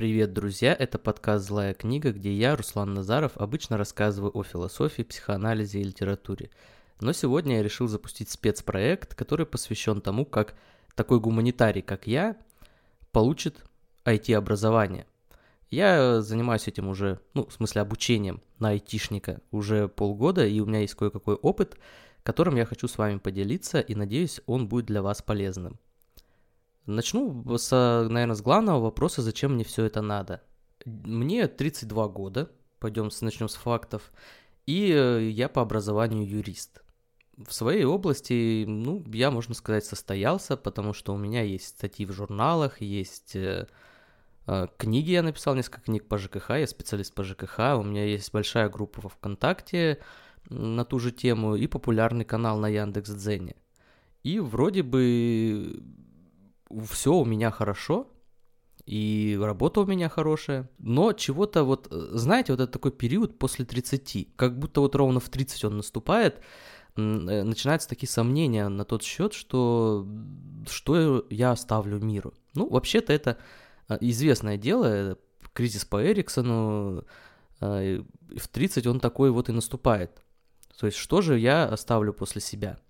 Привет, друзья! Это подкаст «Злая книга», где я, Руслан Назаров, обычно рассказываю о философии, психоанализе и литературе. Но сегодня я решил запустить спецпроект, который посвящен тому, как такой гуманитарий, как я, получит IT-образование. Я занимаюсь этим уже, ну, в смысле обучением на айтишника уже полгода, и у меня есть кое-какой опыт, которым я хочу с вами поделиться, и надеюсь, он будет для вас полезным. Начну, с, наверное, с главного вопроса, зачем мне все это надо. Мне 32 года, пойдем начнем с фактов, и э, я по образованию юрист. В своей области, ну, я, можно сказать, состоялся, потому что у меня есть статьи в журналах, есть э, э, книги, я написал несколько книг по ЖКХ, я специалист по ЖКХ, у меня есть большая группа во ВКонтакте на ту же тему и популярный канал на Яндекс.Дзене. И вроде бы все у меня хорошо, и работа у меня хорошая, но чего-то вот, знаете, вот это такой период после 30, как будто вот ровно в 30 он наступает, э, начинаются такие сомнения на тот счет, что что я оставлю миру. Ну, вообще-то это э, известное дело, кризис по Эриксону, э, в 30 он такой вот и наступает. То есть, что же я оставлю после себя?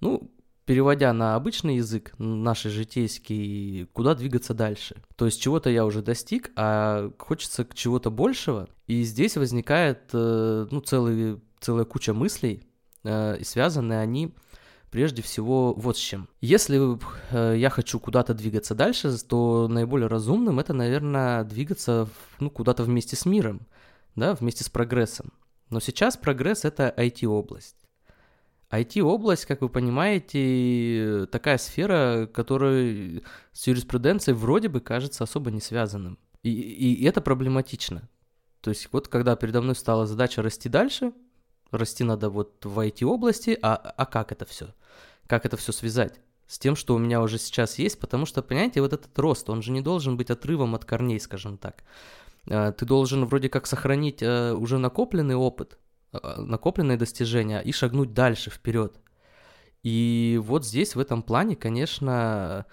Ну, переводя на обычный язык, наш житейский, куда двигаться дальше. То есть чего-то я уже достиг, а хочется чего-то большего. И здесь возникает э, ну, целый, целая куча мыслей, э, и связаны они прежде всего вот с чем. Если э, я хочу куда-то двигаться дальше, то наиболее разумным это, наверное, двигаться ну, куда-то вместе с миром, да, вместе с прогрессом. Но сейчас прогресс — это IT-область. IT-область, как вы понимаете, такая сфера, которая с юриспруденцией вроде бы кажется особо не связанным. И, и это проблематично. То есть вот когда передо мной стала задача расти дальше, расти надо вот в IT-области, а, а как это все? Как это все связать? с тем, что у меня уже сейчас есть, потому что, понимаете, вот этот рост, он же не должен быть отрывом от корней, скажем так. А, ты должен вроде как сохранить э, уже накопленный опыт, накопленные достижения и шагнуть дальше, вперед. И вот здесь, в этом плане, конечно,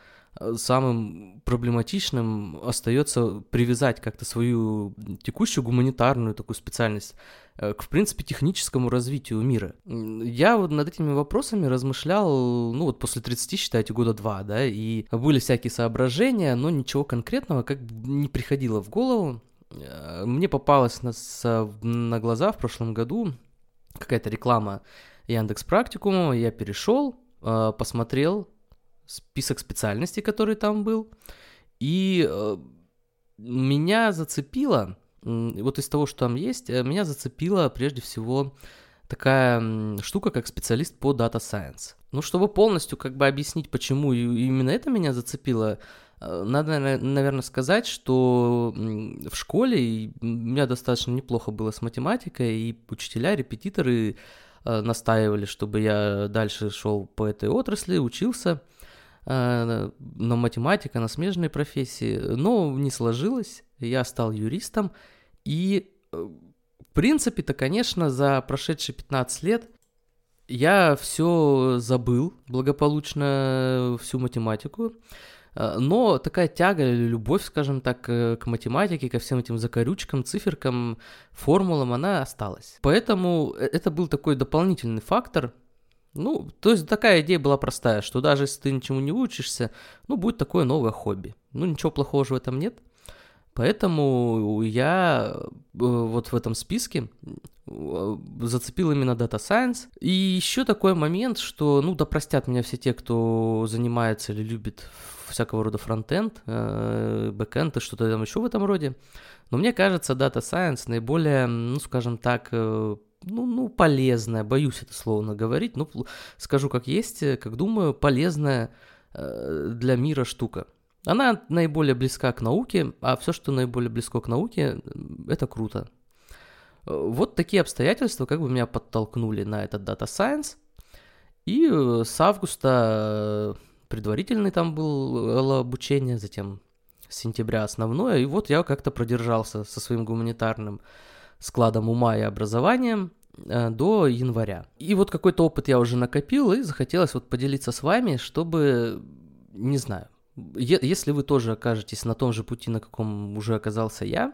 самым проблематичным остается привязать как-то свою текущую гуманитарную такую специальность э, к, в принципе, техническому развитию мира. Я вот над этими вопросами размышлял, ну вот после 30, считайте, года два, да, и были всякие соображения, но ничего конкретного как бы не приходило в голову. Э, мне попалась на, на глаза в прошлом году какая-то реклама Яндекс Практикума, я перешел, э, посмотрел список специальностей, который там был, и э, меня зацепило, вот из того, что там есть, меня зацепила прежде всего такая штука, как специалист по Data Science. Ну, чтобы полностью как бы объяснить, почему именно это меня зацепило, надо, наверное, сказать, что в школе у меня достаточно неплохо было с математикой, и учителя, репетиторы э, настаивали, чтобы я дальше шел по этой отрасли, учился э, на математика, на смежные профессии, но не сложилось, я стал юристом, и в принципе-то, конечно, за прошедшие 15 лет я все забыл благополучно, всю математику, Э, но такая тяга любовь, скажем так, э, к математике, ко всем этим закорючкам, циферкам, формулам, она осталась. Поэтому э, это был такой дополнительный фактор, ну, то есть такая идея была простая, что даже если ты ничему не учишься, ну, будет такое новое хобби. Ну, ничего плохого же в этом нет. Поэтому я вот в этом списке зацепил именно Data Science. И еще такой момент, что, ну, да простят меня все те, кто занимается или любит всякого рода фронтенд, э, бэкенд и что-то там еще в этом роде. Но мне кажется, Data Science наиболее, ну, скажем так, э, ну, ну, полезная, боюсь это слово говорить, ну, скажу как есть, как думаю, полезная э, для мира штука. Она наиболее близка к науке, а все, что наиболее близко к науке, это круто. Вот такие обстоятельства как бы меня подтолкнули на этот Data Science. И с августа предварительный там был э, обучение, затем с сентября основное, и вот я как-то продержался со своим гуманитарным складом ума и образованием э, до января. И вот какой-то опыт я уже накопил, и захотелось вот поделиться с вами, чтобы, не знаю, если вы тоже окажетесь на том же пути, на каком уже оказался я,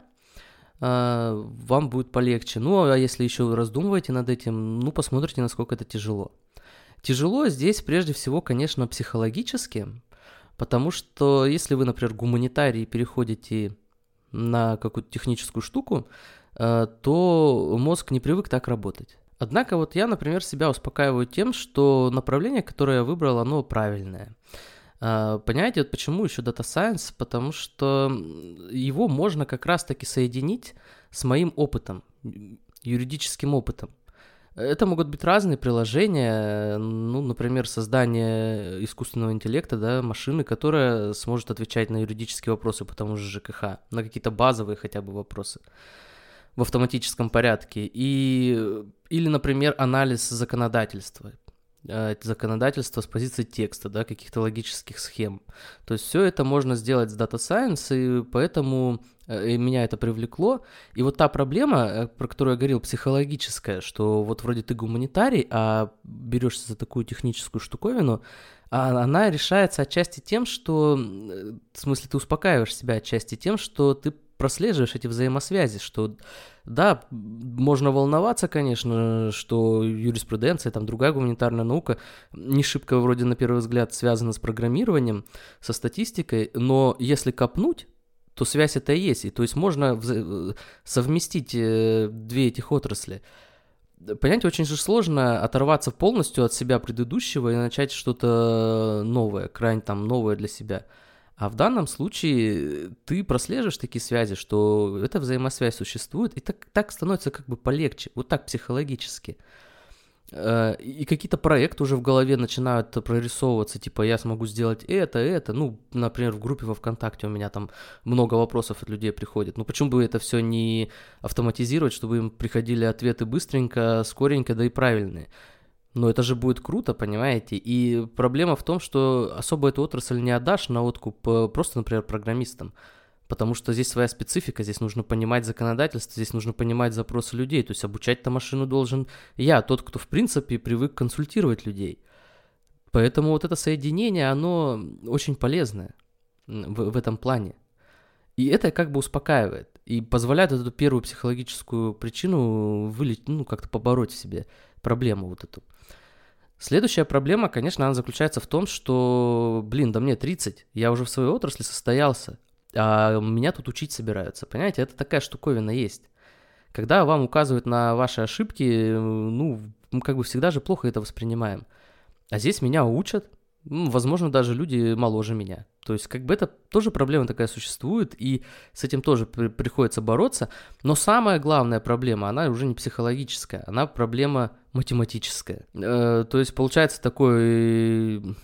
а, вам будет полегче. Ну, а если еще раздумываете над этим, ну, посмотрите, насколько это тяжело. Тяжело здесь прежде всего, конечно, психологически, потому что если вы, например, гуманитарий переходите на какую-то техническую штуку, а, то мозг не привык так работать. Однако вот я, например, себя успокаиваю тем, что направление, которое я выбрал, оно правильное. А, понимаете, вот почему еще Data Science? Потому что его можно как раз-таки соединить с моим опытом, юридическим опытом. Это могут быть разные приложения, ну, например, создание искусственного интеллекта, да, машины, которая сможет отвечать на юридические вопросы по тому же ЖКХ, на какие-то базовые хотя бы вопросы в автоматическом порядке. И, или, например, анализ законодательства. Э, законодательства с позиции текста, да, каких-то логических схем. То есть все это можно сделать с Data Science, и поэтому э, и меня это привлекло. И вот та проблема, э, про которую я говорил, психологическая, что вот вроде ты гуманитарий, а берешься за такую техническую штуковину, а она решается отчасти тем, что, в смысле, ты успокаиваешь себя отчасти тем, что ты прослеживаешь эти взаимосвязи, что да, можно волноваться, конечно, что юриспруденция, там другая гуманитарная наука не шибко вроде на первый взгляд связана с программированием, со статистикой, но если копнуть, то связь это и есть. И то есть можно совместить э, две этих отрасли. Понимаете, очень же сложно оторваться полностью от себя предыдущего и начать что-то новое, крайне там новое для себя. А в данном случае ты прослеживаешь такие связи, что эта взаимосвязь существует, и так, так становится как бы полегче, вот так психологически. Э, и какие-то проекты уже в голове начинают прорисовываться, типа я смогу сделать это, это. Ну, например, в группе во ВКонтакте у меня там много вопросов от людей приходит. Ну, почему бы это все не автоматизировать, чтобы им приходили ответы быстренько, скоренько, да и правильные. Но это же будет круто, понимаете? И проблема в том, что особо эту отрасль не отдашь на откуп э, просто, например, программистам. Потому что здесь своя специфика, здесь нужно понимать законодательство, здесь нужно понимать запросы людей. То есть обучать-то машину должен я, тот, кто в принципе привык консультировать людей. Поэтому вот это соединение, оно очень полезное в, в этом плане. И это как бы успокаивает и позволяет эту первую психологическую причину вылечить, ну, как-то побороть в себе проблему вот эту. Следующая проблема, конечно, она заключается в том, что, блин, да мне 30, я уже в своей отрасли состоялся, а меня тут учить собираются. Понимаете, это такая штуковина есть. Когда вам указывают на ваши ошибки, ну, мы как бы всегда же плохо это воспринимаем. А здесь меня учат, возможно, даже люди моложе меня. То есть, как бы это тоже проблема такая существует, и с этим тоже при- приходится бороться. Но самая главная проблема, она уже не психологическая, она проблема математическая. Э, то есть, получается такой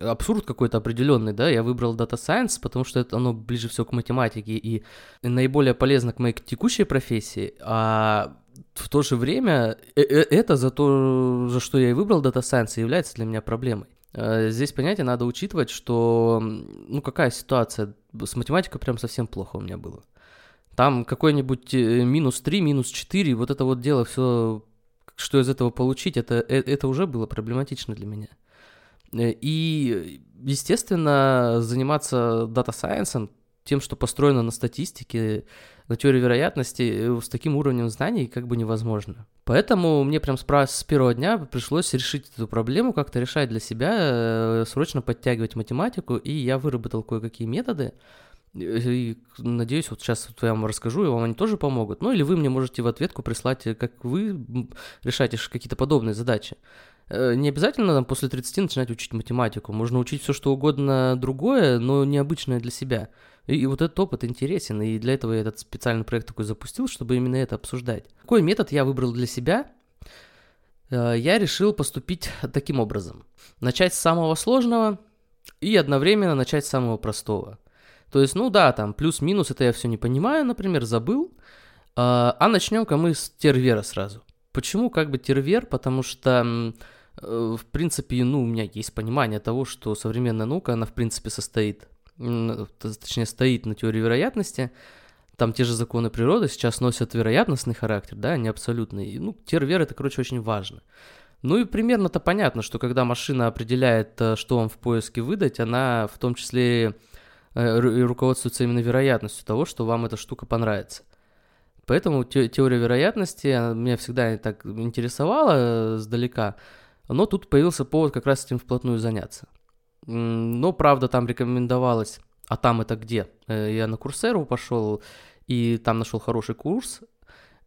абсурд какой-то определенный, да, я выбрал Data Science, потому что это оно ближе всего к математике и наиболее полезно к моей текущей профессии, а в то же время э, э, это за то, за что я и выбрал Data Science, является для меня проблемой. Э, здесь, понимаете, надо учитывать, что, ну, какая ситуация, с математикой прям совсем плохо у меня было. Там какой-нибудь э, минус 3, минус 4, вот это вот дело все, что из этого получить, это, э, это уже было проблематично для меня. И, естественно, заниматься дата-сайенсом, тем, что построено на статистике, на теории вероятности, э, с таким уровнем знаний как бы невозможно. Поэтому мне прям с, первого дня пришлось решить эту проблему, как-то решать для себя, э, срочно подтягивать математику, и я выработал кое-какие методы, э, и надеюсь, вот сейчас вот я вам расскажу, и вам они тоже помогут. Ну или вы мне можете в ответку прислать, как вы решаете какие-то подобные задачи. Не обязательно там, после 30 начинать учить математику. Можно учить все, что угодно другое, но необычное для себя. И, и вот этот опыт интересен, и для этого я этот специальный проект такой запустил, чтобы именно это обсуждать. Какой метод я выбрал для себя? Э, я решил поступить таким образом. Начать с самого сложного и одновременно начать с самого простого. То есть, ну да, там плюс-минус, это я все не понимаю, например, забыл. А, а начнем-ка мы с тервера сразу. Почему как бы тервер? Потому что э, в принципе, ну, у меня есть понимание того, что современная наука, она в принципе состоит точнее, стоит на теории вероятности, там те же законы природы сейчас носят вероятностный характер, да, не абсолютный. И, ну, тервер это, короче, очень важно. Ну и примерно-то понятно, что когда машина определяет, э, что вам в поиске выдать, она в том числе э, руководствуется именно вероятностью того, что вам эта штука понравится. Поэтому те, теория вероятности меня всегда так интересовала сдалека, но тут появился повод как раз этим вплотную заняться. Но, правда, там рекомендовалось, а там это где? Я на Курсеру пошел, и там нашел хороший курс,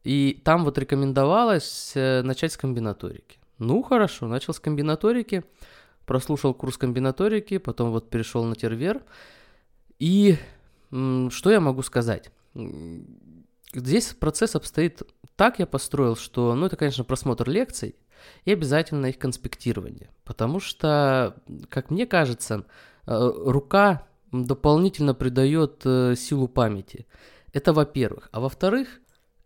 и там вот рекомендовалось начать с комбинаторики. Ну, хорошо, начал с комбинаторики, прослушал курс комбинаторики, потом вот перешел на тервер. И что я могу сказать? Здесь процесс обстоит так, я построил, что, ну, это, конечно, просмотр лекций и обязательно их конспектирование. Потому что, как мне кажется, э, рука дополнительно придает э, силу памяти. Это во-первых. А во-вторых,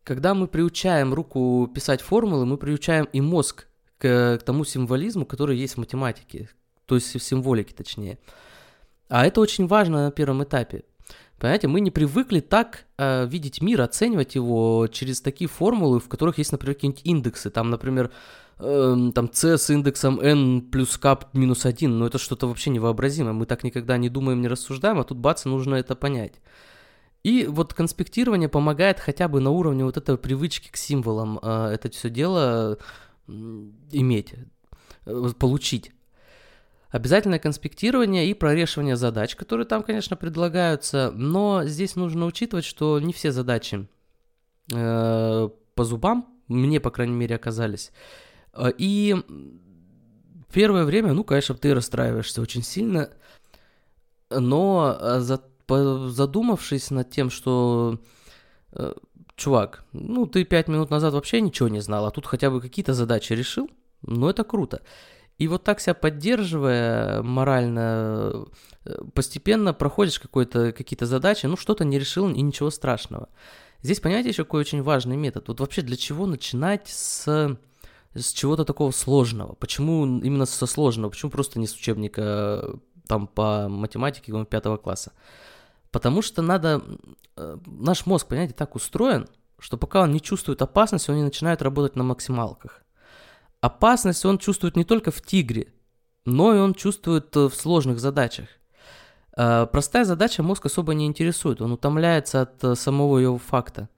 когда мы приучаем руку писать формулы, мы приучаем и мозг к, тому символизму, который есть в математике, то есть в символике точнее. А это очень важно на первом этапе. Понимаете, мы не привыкли так э, видеть мир, оценивать его через такие формулы, в которых есть, например, какие-нибудь индексы. Там, например, э, там c с индексом n плюс k минус 1. Но это что-то вообще невообразимое. Мы так никогда не думаем, не рассуждаем, а тут бац, нужно это понять. И вот конспектирование помогает хотя бы на уровне вот этой привычки к символам э, это все дело иметь, э, получить. Обязательное конспектирование и прорешивание задач, которые там, конечно, предлагаются, но здесь нужно учитывать, что не все задачи э, по зубам, мне, по крайней мере, оказались. Э, и первое время, ну, конечно, ты расстраиваешься очень сильно, но э, за, задумавшись над тем, что чувак, ну ты пять минут назад вообще ничего не знал, а тут хотя бы какие-то задачи решил, ну это круто. И вот так себя поддерживая морально, э, постепенно проходишь какие-то задачи, ну что-то не решил и ничего страшного. Здесь, понимаете, еще какой очень важный метод. Вот вообще для чего начинать с, с чего-то такого сложного? Почему именно со сложного? Почему просто не с учебника там по математике пятого класса? Потому что надо... Э, наш мозг, понимаете, так устроен, что пока он не чувствует опасности, он не начинает работать на максималках. Опасность он чувствует не только в тигре, но и он чувствует э, в сложных задачах. Э, простая задача мозг особо не интересует, он утомляется от самого его факта.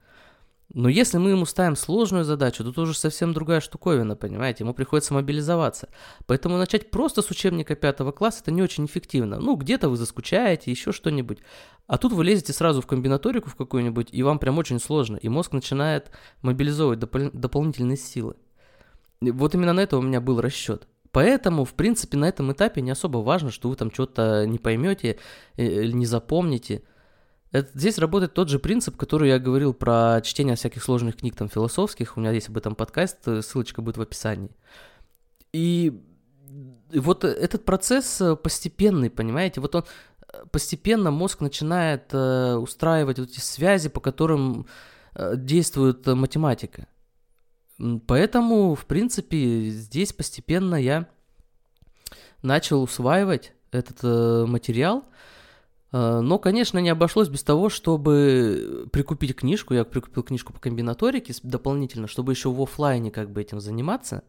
Но если мы ему ставим сложную задачу, то тоже совсем другая штуковина, понимаете? Ему приходится мобилизоваться. Поэтому начать просто с учебника пятого класса это не очень эффективно. Ну, где-то вы заскучаете, еще что-нибудь. А тут вы лезете сразу в комбинаторику в какую-нибудь, и вам прям очень сложно. И мозг начинает мобилизовывать допол- дополнительные силы. Вот именно на это у меня был расчет. Поэтому, в принципе, на этом этапе не особо важно, что вы там что-то не поймете э, не запомните. Это, здесь работает тот же принцип, который я говорил про чтение всяких сложных книг там философских. У меня есть об этом подкаст, э, ссылочка будет в описании. И, вот этот процесс э, постепенный, понимаете, вот он э, постепенно мозг начинает э, устраивать вот эти связи, по которым э, действует математика. Поэтому, в принципе, здесь постепенно я начал усваивать этот э, материал, Э, но, конечно, не обошлось без того, чтобы прикупить книжку. Я прикупил книжку по комбинаторике дополнительно, чтобы еще в офлайне как бы этим заниматься.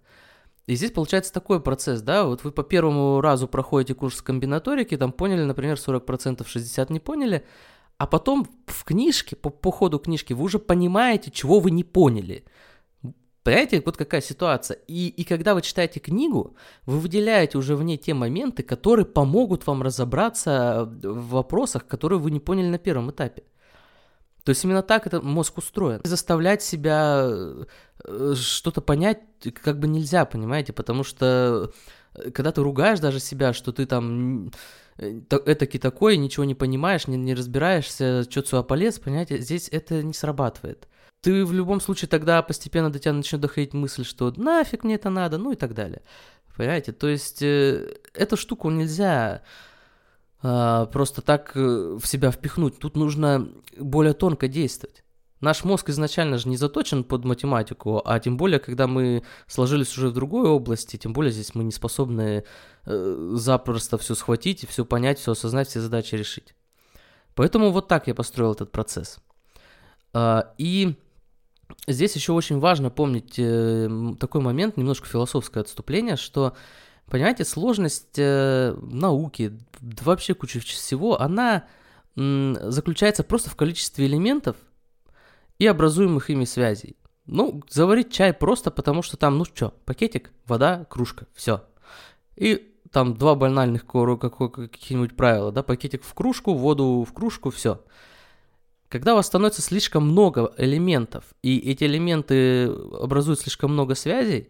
И здесь получается такой процесс, да, вот вы по первому разу проходите курс комбинаторики, там поняли, например, 40%, 60% не поняли, а потом в книжке, по, по ходу книжки, вы уже понимаете, чего вы не поняли. Понимаете, вот какая ситуация. И, и когда вы читаете книгу, вы выделяете уже в ней те моменты, которые помогут вам разобраться в вопросах, которые вы не поняли на первом этапе. То есть именно так это мозг устроен. Заставлять себя э, что-то понять как бы нельзя, понимаете, потому что э, когда ты ругаешь даже себя, что ты там э, этакий такой, ничего не понимаешь, не, не разбираешься, что-то сюда полез, понимаете, здесь это не срабатывает ты в любом случае тогда постепенно до тебя начнет доходить мысль, что нафиг мне это надо, ну и так далее. Понимаете? То есть э, эту штуку нельзя э, просто так э, в себя впихнуть. Тут нужно более тонко действовать. Наш мозг изначально же не заточен под математику, а тем более, когда мы сложились уже в другой области, тем более здесь мы не способны э, запросто все схватить, все понять, все осознать, все задачи решить. Поэтому вот так я построил этот процесс. Э, и здесь еще очень важно помнить э, такой момент, немножко философское отступление, что, понимаете, сложность э, науки, вообще куча всего, она м, заключается просто в количестве элементов и образуемых ими связей. Ну, заварить чай просто потому, что там, ну что, пакетик, вода, кружка, все. И там два банальных какие-нибудь правила, да, пакетик в кружку, воду в кружку, все. Когда у вас становится слишком много элементов, и эти элементы образуют слишком много связей,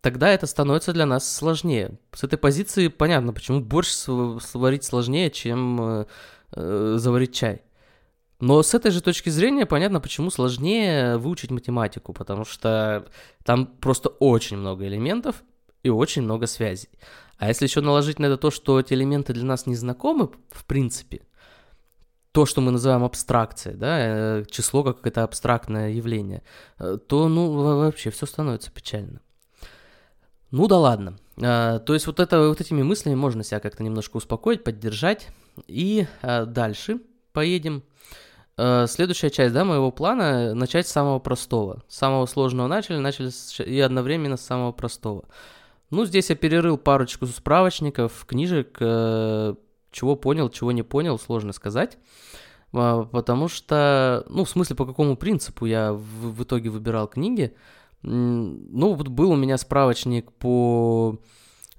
тогда это становится для нас сложнее. С этой позиции понятно, почему борщ сварить сложнее, чем э, э, заварить чай. Но с этой же точки зрения понятно, почему сложнее выучить математику, потому что там просто очень много элементов и очень много связей. А если еще наложить на это то, что эти элементы для нас не знакомы, в принципе, то, что мы называем абстракцией, да, э, число как какое-то абстрактное явление, э, то, ну, вообще все становится печально. Ну да ладно. А, то есть вот, это, вот этими мыслями можно себя как-то немножко успокоить, поддержать. И дальше поедем. Следующая часть, да, моего плана начать с самого простого. С самого сложного начали, начали и одновременно с самого простого. Ну, здесь я перерыл парочку справочников, книжек, чего понял, чего не понял, сложно сказать. А, потому что, ну, в смысле, по какому принципу я в, в итоге выбирал книги. Ну, вот был у меня справочник по...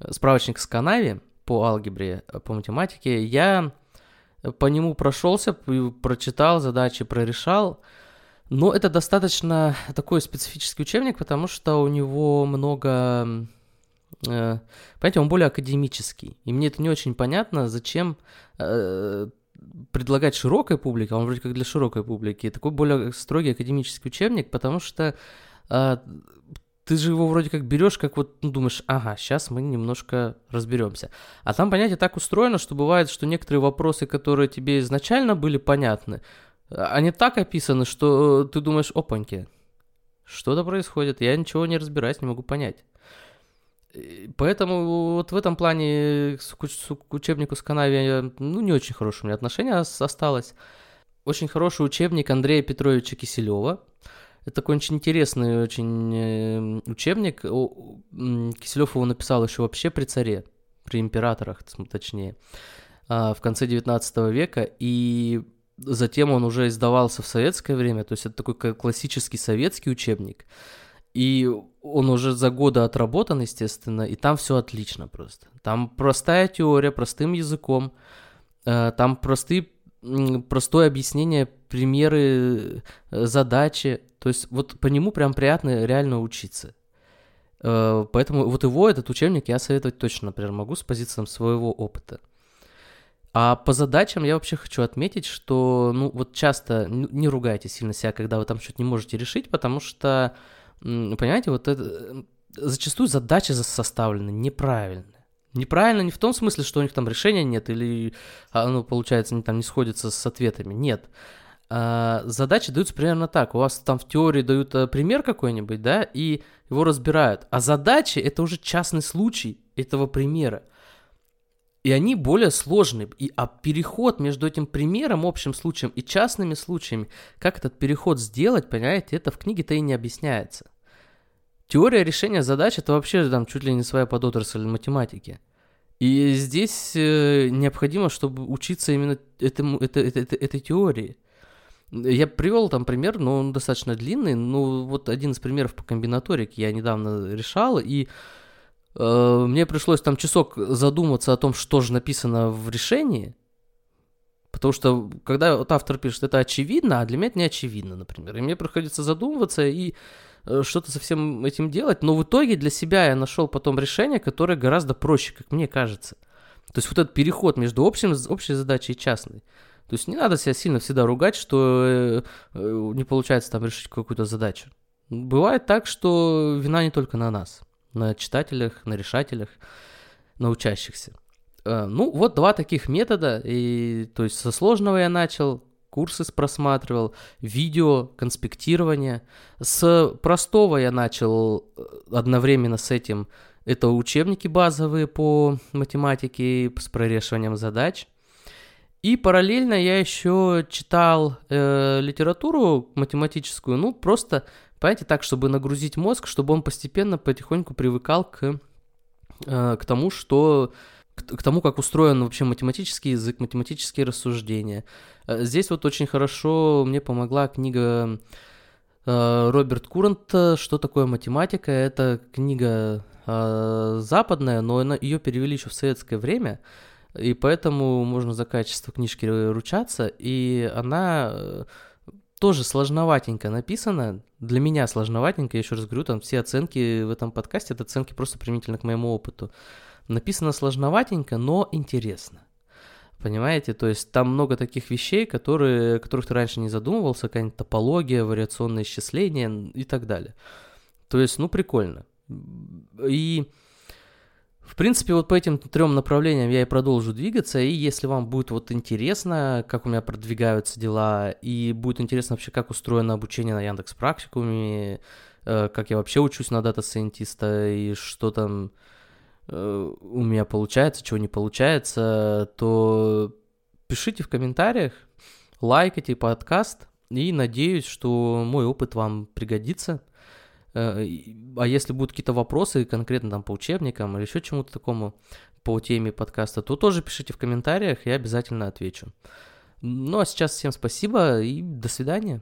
Справочник с Канави по алгебре, по математике. Я по нему прошелся, прочитал задачи, прорешал. Но это достаточно такой специфический учебник, потому что у него много понимаете, он более академический. И мне это не очень понятно, зачем э, предлагать широкой публике, а он вроде как для широкой публики, такой более строгий академический учебник, потому что э, ты же его вроде как берешь, как вот ну, думаешь, ага, сейчас мы немножко разберемся. А там понятие так устроено, что бывает, что некоторые вопросы, которые тебе изначально были понятны, они так описаны, что ты думаешь, опаньки, что-то происходит, я ничего не разбираюсь, не могу понять. Поэтому вот в этом плане к учебнику с Канави ну, не очень хорошее у меня отношение осталось. Очень хороший учебник Андрея Петровича Киселева. Это такой очень интересный очень э, учебник. Киселев его написал еще вообще при царе, при императорах, точнее, а, в конце 19 века. И затем он уже издавался в советское время. То есть это такой классический советский учебник. И он уже за годы отработан, естественно, и там все отлично просто. Там простая теория, простым языком, э, там простые, простое объяснение, примеры, э, задачи. То есть вот по нему прям приятно реально учиться. Э, поэтому вот его, этот учебник, я советовать точно, например, могу с позиции своего опыта. А по задачам я вообще хочу отметить, что, ну, вот часто не ругайте сильно себя, когда вы там что-то не можете решить, потому что Понимаете, вот это... Зачастую задачи составлены неправильно. Неправильно не в том смысле, что у них там решения нет или оно, получается, не, там не сходится с ответами. Нет. А, задачи даются примерно так. У вас там в теории дают а, пример какой-нибудь, да, и его разбирают. А задачи — это уже частный случай этого примера. И они более сложные. И, а переход между этим примером, общим случаем и частными случаями, как этот переход сделать, понимаете, это в книге-то и не объясняется. Теория решения задач это вообще там чуть ли не своя подотрасль математики. И здесь э, необходимо, чтобы учиться именно этому, это, это, это, этой теории. Я привел там пример, но он достаточно длинный. Ну, вот один из примеров по комбинаторике я недавно решал, и мне пришлось там часок задуматься о том, что же написано в решении. Потому что, когда вот автор пишет, это очевидно, а для меня это не очевидно, например. И мне приходится задумываться и Э, что-то со всем этим делать, но в итоге для себя я нашел потом решение, которое гораздо проще, как мне кажется. То есть вот этот переход между общим, общей задачей и частной. То есть не надо себя сильно всегда ругать, что э, э, не получается там решить какую-то задачу. Бывает так, что вина не только на нас, на читателях, на решателях, на учащихся. Ну, вот два таких метода, и, то есть со сложного я начал, курсы просматривал, видео, конспектирование. С простого я начал э, одновременно с этим. Это учебники базовые по математике с прорешиванием задач. И параллельно я еще читал э, литературу математическую, ну, просто, понимаете, так, чтобы нагрузить мозг, чтобы он постепенно, потихоньку привыкал к, э, к тому, что к, тому, как устроен вообще математический язык, математические рассуждения. Э, здесь вот очень хорошо мне помогла книга э, Роберт Курант «Что такое математика?». Это книга э, западная, но она, ее перевели еще в советское время, и поэтому можно за качество книжки ручаться, и она тоже сложноватенько написана, для меня сложноватенько, я еще раз говорю, там все оценки в этом подкасте, это оценки просто применительно к моему опыту. Написано сложноватенько, но интересно. Понимаете, то есть там много таких вещей, которые, которых ты раньше не задумывался, какая-нибудь топология, вариационное исчисление и так далее. То есть, ну, прикольно. И, в принципе, вот по этим трем направлениям я и продолжу двигаться, и если вам будет вот интересно, как у меня продвигаются дела, и будет интересно вообще, как устроено обучение на Яндекс Практикуме, э, как я вообще учусь на дата-сайентиста, и что там Э, у меня получается, чего не получается, то пишите в комментариях, лайкайте подкаст, и надеюсь, что мой опыт вам пригодится. Э, а если будут какие-то вопросы конкретно там по учебникам или еще чему-то такому по теме подкаста, то тоже пишите в комментариях, я обязательно отвечу. Ну а сейчас всем спасибо и до свидания.